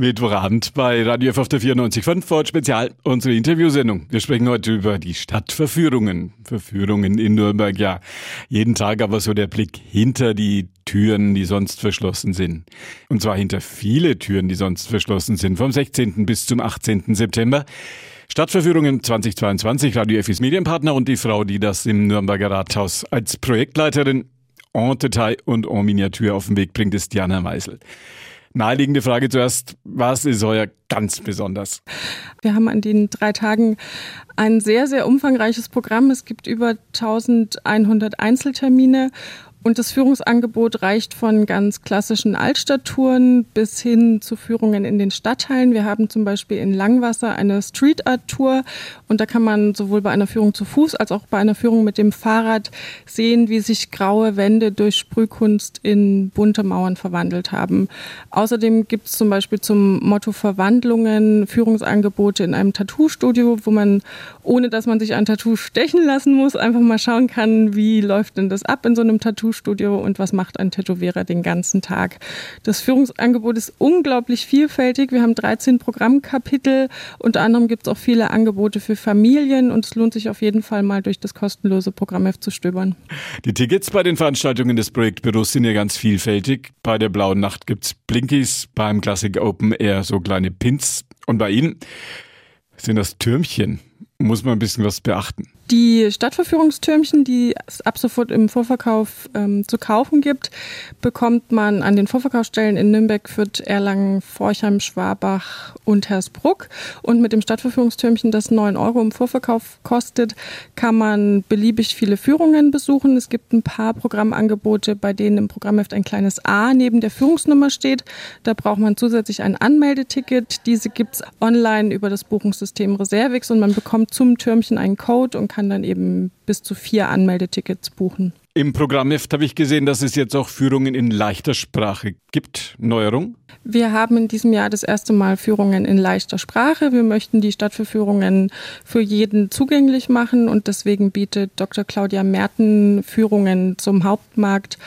Mittwochabend bei Radio F auf der 94.5 Ford Spezial, unsere Interviewsendung. Wir sprechen heute über die Stadtverführungen. Verführungen in Nürnberg, ja. Jeden Tag aber so der Blick hinter die Türen, die sonst verschlossen sind. Und zwar hinter viele Türen, die sonst verschlossen sind, vom 16. bis zum 18. September. Stadtverführungen 2022, Radio Fs Medienpartner und die Frau, die das im Nürnberger Rathaus als Projektleiterin en Detail und en Miniatur auf den Weg bringt, ist Diana Meisel. Naheliegende Frage zuerst, was ist euer ganz besonders? Wir haben an den drei Tagen ein sehr, sehr umfangreiches Programm. Es gibt über 1100 Einzeltermine und das Führungsangebot reicht von ganz klassischen Altstadttouren bis hin zu Führungen in den Stadtteilen. Wir haben zum Beispiel in Langwasser eine Street Art Tour und da kann man sowohl bei einer Führung zu Fuß als auch bei einer Führung mit dem Fahrrad sehen, wie sich graue Wände durch Sprühkunst in bunte Mauern verwandelt haben. Außerdem gibt es zum Beispiel zum Motto Verwandlungen Führungsangebote in einem Tattoo-Studio, wo man, ohne dass man sich ein Tattoo stechen lassen muss, einfach mal schauen kann, wie läuft denn das ab in so einem Tattoo Tattoo-Studio und was macht ein Tätowierer den ganzen Tag. Das Führungsangebot ist unglaublich vielfältig. Wir haben 13 Programmkapitel. Unter anderem gibt es auch viele Angebote für Familien und es lohnt sich auf jeden Fall mal durch das kostenlose Programmheft zu stöbern. Die Tickets bei den Veranstaltungen des Projektbüros sind ja ganz vielfältig. Bei der Blauen Nacht gibt es Blinkies, beim Classic Open eher so kleine Pins. Und bei Ihnen sind das Türmchen. Muss man ein bisschen was beachten. Die Stadtverführungstürmchen, die es ab sofort im Vorverkauf ähm, zu kaufen gibt, bekommt man an den Vorverkaufsstellen in Nürnberg, Fürth, Erlangen, Forchheim, Schwabach und Hersbruck. Und mit dem Stadtverführungstürmchen, das 9 Euro im Vorverkauf kostet, kann man beliebig viele Führungen besuchen. Es gibt ein paar Programmangebote, bei denen im Programmheft ein kleines A neben der Führungsnummer steht. Da braucht man zusätzlich ein Anmeldeticket. Diese gibt es online über das Buchungssystem Reservix und man bekommt zum Türmchen einen Code und kann kann dann eben bis zu vier Anmeldetickets buchen. Im Programmheft habe ich gesehen, dass es jetzt auch Führungen in leichter Sprache gibt. Neuerung? Wir haben in diesem Jahr das erste Mal Führungen in leichter Sprache. Wir möchten die Stadtverführungen für jeden zugänglich machen und deswegen bietet Dr. Claudia Merten Führungen zum Hauptmarkt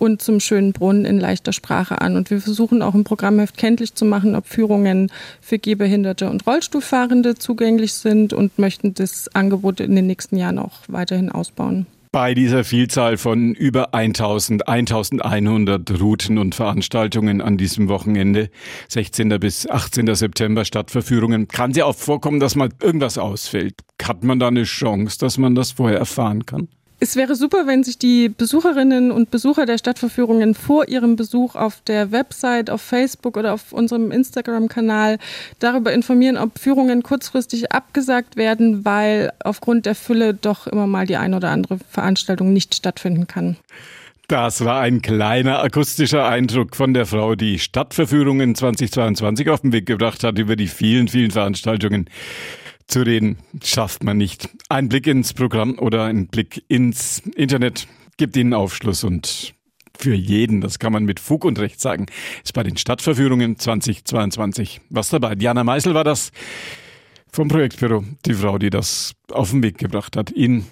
und zum schönen Brunnen in leichter Sprache an. Und wir versuchen auch im Programmheft kenntlich zu machen, ob Führungen für Gehbehinderte und Rollstuhlfahrende zugänglich sind und möchten das Angebot in den nächsten Jahren auch weiterhin ausbauen. Bei dieser Vielzahl von über 1000, 1100 Routen und Veranstaltungen an diesem Wochenende, 16. bis 18. September Stadtverführungen, kann es ja auch vorkommen, dass mal irgendwas ausfällt. Hat man da eine Chance, dass man das vorher erfahren kann? Es wäre super, wenn sich die Besucherinnen und Besucher der Stadtverführungen vor ihrem Besuch auf der Website, auf Facebook oder auf unserem Instagram-Kanal darüber informieren, ob Führungen kurzfristig abgesagt werden, weil aufgrund der Fülle doch immer mal die ein oder andere Veranstaltung nicht stattfinden kann. Das war ein kleiner akustischer Eindruck von der Frau, die Stadtverführungen 2022 auf den Weg gebracht hat über die vielen, vielen Veranstaltungen zu reden, schafft man nicht. Ein Blick ins Programm oder ein Blick ins Internet gibt Ihnen Aufschluss und für jeden, das kann man mit Fug und Recht sagen, ist bei den Stadtverführungen 2022 was dabei. Diana Meisel war das vom Projektbüro, die Frau, die das auf den Weg gebracht hat. Ihnen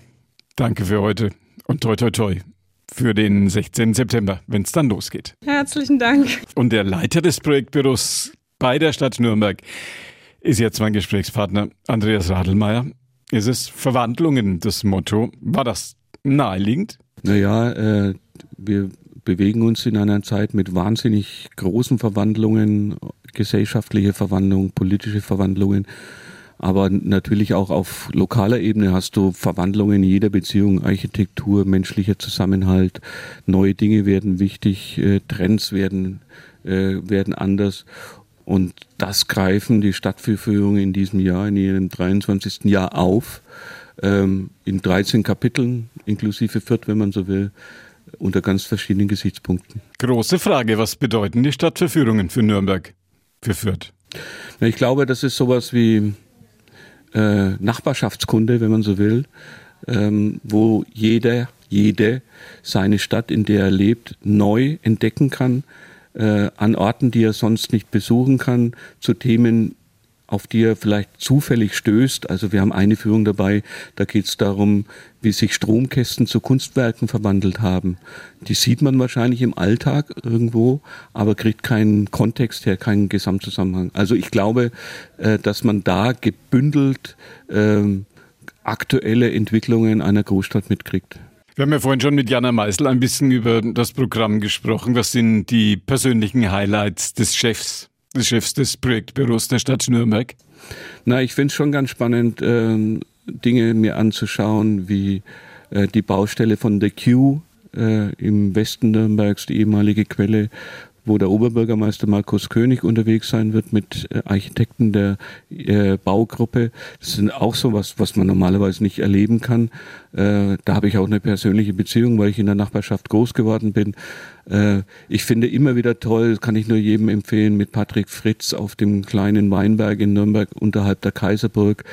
danke für heute und toi toi toi für den 16. September, wenn es dann losgeht. Herzlichen Dank. Und der Leiter des Projektbüros bei der Stadt Nürnberg ist jetzt mein Gesprächspartner Andreas Radelmeier. Ist es Verwandlungen das Motto? War das naheliegend? Naja, äh, wir bewegen uns in einer Zeit mit wahnsinnig großen Verwandlungen, gesellschaftliche Verwandlungen, politische Verwandlungen. Aber natürlich auch auf lokaler Ebene hast du Verwandlungen in jeder Beziehung, Architektur, menschlicher Zusammenhalt, neue Dinge werden wichtig, äh, Trends werden, äh, werden anders. Und das greifen die Stadtverführungen in diesem Jahr, in ihrem 23. Jahr auf, ähm, in 13 Kapiteln, inklusive Fürth, wenn man so will, unter ganz verschiedenen Gesichtspunkten. Große Frage, was bedeuten die Stadtverführungen für Nürnberg, für Fürth? Ich glaube, das ist sowas wie äh, Nachbarschaftskunde, wenn man so will, ähm, wo jeder, jede seine Stadt, in der er lebt, neu entdecken kann, äh, an Orten, die er sonst nicht besuchen kann, zu Themen auf die er vielleicht zufällig stößt. Also wir haben eine Führung dabei, da geht es darum, wie sich Stromkästen zu Kunstwerken verwandelt haben. Die sieht man wahrscheinlich im Alltag irgendwo, aber kriegt keinen Kontext her, keinen Gesamtzusammenhang. Also ich glaube, äh, dass man da gebündelt ähm, aktuelle Entwicklungen einer Großstadt mitkriegt. Wir haben ja vorhin schon mit Jana Meisel ein bisschen über das Programm gesprochen. Was sind die persönlichen Highlights des Chefs, des Chefs des Projektbüros der Stadt Nürnberg? Na, ich finde es schon ganz spannend, äh, Dinge mir anzuschauen, wie äh, die Baustelle von The Q äh, im Westen Nürnbergs, die ehemalige Quelle, wo der Oberbürgermeister Markus König unterwegs sein wird mit äh, Architekten der äh, Baugruppe. Das sind auch so was, was man normalerweise nicht erleben kann. Äh, da habe ich auch eine persönliche Beziehung, weil ich in der Nachbarschaft groß geworden bin. Äh, ich finde immer wieder toll, kann ich nur jedem empfehlen, mit Patrick Fritz auf dem kleinen Weinberg in Nürnberg unterhalb der Kaiserburg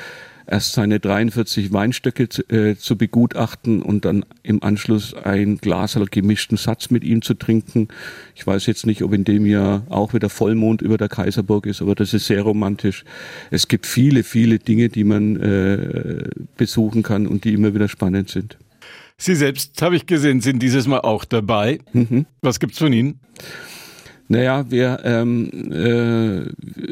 erst seine 43 Weinstöcke zu, äh, zu begutachten und dann im Anschluss ein Glas gemischten Satz mit ihm zu trinken. Ich weiß jetzt nicht, ob in dem Jahr auch wieder Vollmond über der Kaiserburg ist, aber das ist sehr romantisch. Es gibt viele, viele Dinge, die man äh, besuchen kann und die immer wieder spannend sind. Sie selbst, habe ich gesehen, sind dieses Mal auch dabei. Mhm. Was gibt's von Ihnen? Naja, wir, ähm, äh,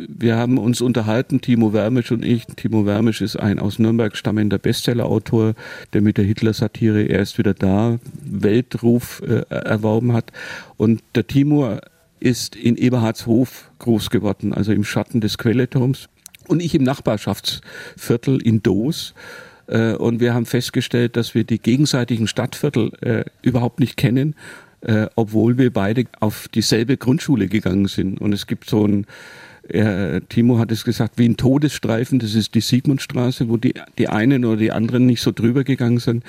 wir haben uns unterhalten, Timo Wermisch und ich. Timo Wermisch ist ein aus Nürnberg stammender Bestsellerautor, der mit der Hitler-Satire erst wieder da Weltruf äh, erworben hat. Und der Timo ist in Eberhardshof groß geworden, also im Schatten des Quelleturms. Und ich im Nachbarschaftsviertel in Doos. Äh, und wir haben festgestellt, dass wir die gegenseitigen Stadtviertel äh, überhaupt nicht kennen äh, obwohl wir beide auf dieselbe Grundschule gegangen sind. Und es gibt so ein, äh, Timo hat es gesagt, wie ein Todesstreifen, das ist die Sigmundstraße, wo die, die einen oder die anderen nicht so drüber gegangen sind.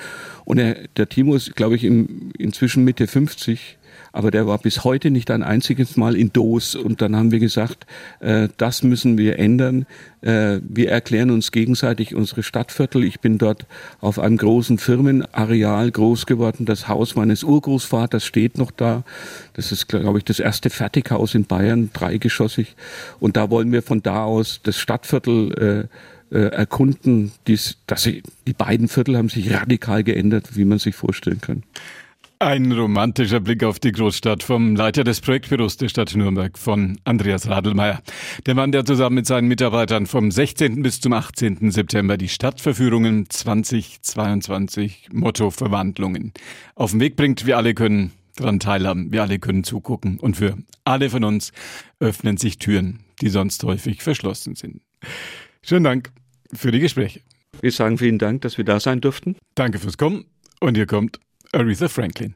Und er, der Timo ist, glaube ich, im, inzwischen Mitte 50 aber der war bis heute nicht ein einziges Mal in Doos. Und dann haben wir gesagt, äh, das müssen wir ändern. Äh, wir erklären uns gegenseitig unsere Stadtviertel. Ich bin dort auf einem großen Firmenareal groß geworden. Das Haus meines Urgroßvaters steht noch da. Das ist, glaube ich, das erste Fertighaus in Bayern, dreigeschossig. Und da wollen wir von da aus das Stadtviertel äh, äh, erkunden. Dies, dass sie, die beiden Viertel haben sich radikal geändert, wie man sich vorstellen kann. Ein romantischer Blick auf die Großstadt vom Leiter des Projektbüros der Stadt Nürnberg von Andreas Radelmeier. Der Mann, der zusammen mit seinen Mitarbeitern vom 16. bis zum 18. September die Stadtverführungen 2022 Motto Verwandlungen auf den Weg bringt. Wir alle können daran teilhaben, wir alle können zugucken und für alle von uns öffnen sich Türen, die sonst häufig verschlossen sind. Schönen Dank für die Gespräche. Wir sagen vielen Dank, dass wir da sein durften. Danke fürs Kommen und hier kommt Aretha Franklin.